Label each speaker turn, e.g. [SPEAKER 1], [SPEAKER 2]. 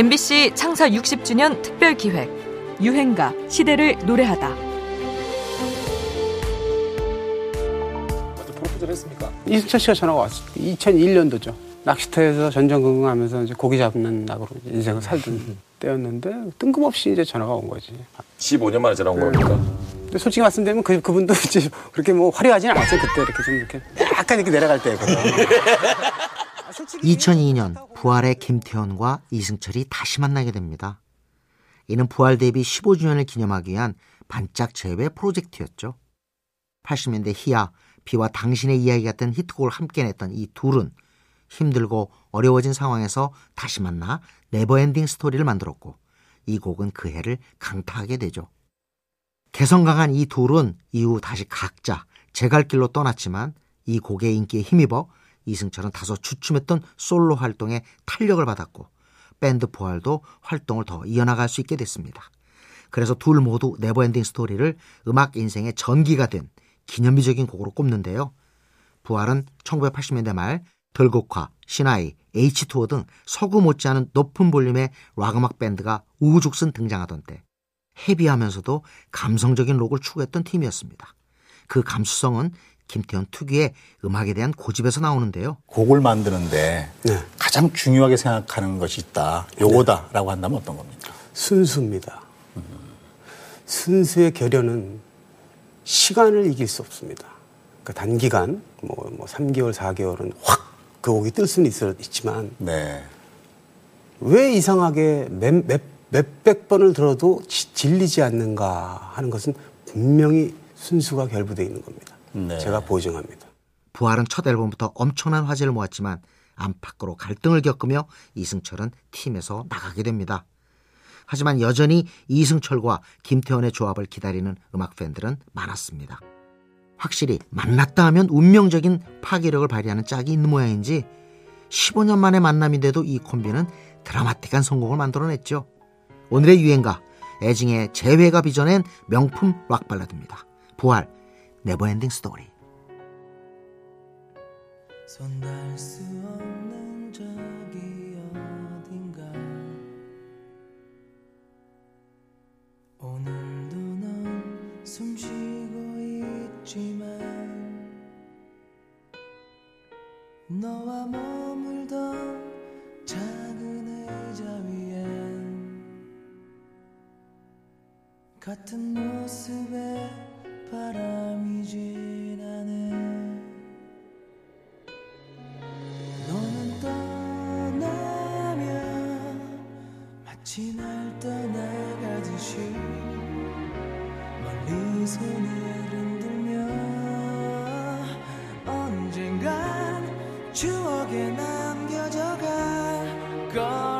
[SPEAKER 1] MBC 창사 60주년 특별 기획 유행가 시대를 노래하다.
[SPEAKER 2] 프로포즈를 했습니까?
[SPEAKER 3] 이승철 씨가 전화가 왔을 때 2001년도죠. 낚시터에서 전전긍긍하면서 이제 고기 잡는 낙으로 인생을 살던 때였는데 뜬금없이 이제 전화가 온 거지.
[SPEAKER 2] 15년 만에 전화 온 겁니까?
[SPEAKER 3] 근데 솔직히 말씀드리면 그 그분도 이제 그렇게 뭐 화려하진 않았어요 그때 이렇게 좀 이렇게 약간 이렇게 내려갈 때거든.
[SPEAKER 4] 2002년 부활의 김태원과 이승철이 다시 만나게 됩니다. 이는 부활 데뷔 15주년을 기념하기 위한 반짝 재회 프로젝트였죠. 80년대 희야, 비와 당신의 이야기 같은 히트곡을 함께 냈던 이 둘은 힘들고 어려워진 상황에서 다시 만나 Never Ending Story를 만들었고 이 곡은 그 해를 강타하게 되죠. 개성 강한 이 둘은 이후 다시 각자 제갈 길로 떠났지만 이 곡의 인기에 힘입어 이승철은 다소 주춤했던 솔로 활동에 탄력을 받았고 밴드 부활도 활동을 더 이어나갈 수 있게 됐습니다. 그래서 둘 모두 Never Ending Story를 음악 인생의 전기가 된 기념비적인 곡으로 꼽는데요. 부활은 1980년대 말 들국화, 시나위, H2O 등 서구 못지않은 높은 볼륨의 락음악 밴드가 우후죽순 등장하던 때 헤비하면서도 감성적인 록을 추구했던 팀이었습니다. 그 감수성은 김태현 특유의 음악에 대한 고집에서 나오는데요.
[SPEAKER 5] 곡을 만드는데
[SPEAKER 3] 네.
[SPEAKER 5] 가장 중요하게 생각하는 것이 있다. 요거다라고 한다면 어떤 겁니까?
[SPEAKER 3] 순수입니다. 순수의 결연은 시간을 이길 수 없습니다. 그러니까 단기간 뭐, 뭐 3개월, 4개월은 확 그 곡이 뜰 수는 있어, 있지만
[SPEAKER 5] 네.
[SPEAKER 3] 왜 이상하게 몇, 몇, 몇백 번을 들어도 지- 질리지 않는가 하는 것은 분명히 순수가 결부되어 있는 겁니다.
[SPEAKER 5] 네.
[SPEAKER 3] 제가 보증합니다.
[SPEAKER 4] 부활은 첫 앨범부터 엄청난 화제를 모았지만 안팎으로 갈등을 겪으며 이승철은 팀에서 나가게 됩니다. 하지만 여전히 이승철과 김태원의 조합을 기다리는 음악 팬들은 많았습니다. 확실히 만났다 하면 운명적인 파괴력을 발휘하는 짝이 있는 모양인지 15년 만의 만남인데도 이 콤비는 드라마틱한 성공을 만들어냈죠. 오늘의 유행가 애증의 재회가 빚어낸 명품 락 발라드입니다. 부활 Never Ending Story.
[SPEAKER 6] 손 닿을 수 없는 저기 어딘가 오늘도 넌 숨쉬고 있지만 너와 머물던 작은 의자 위엔 같은 모습에 바람이 지나네. 너는 떠나면 마치 날 떠나가듯이 멀리 손을 흔들며 언젠간 추억에 남겨져 갈거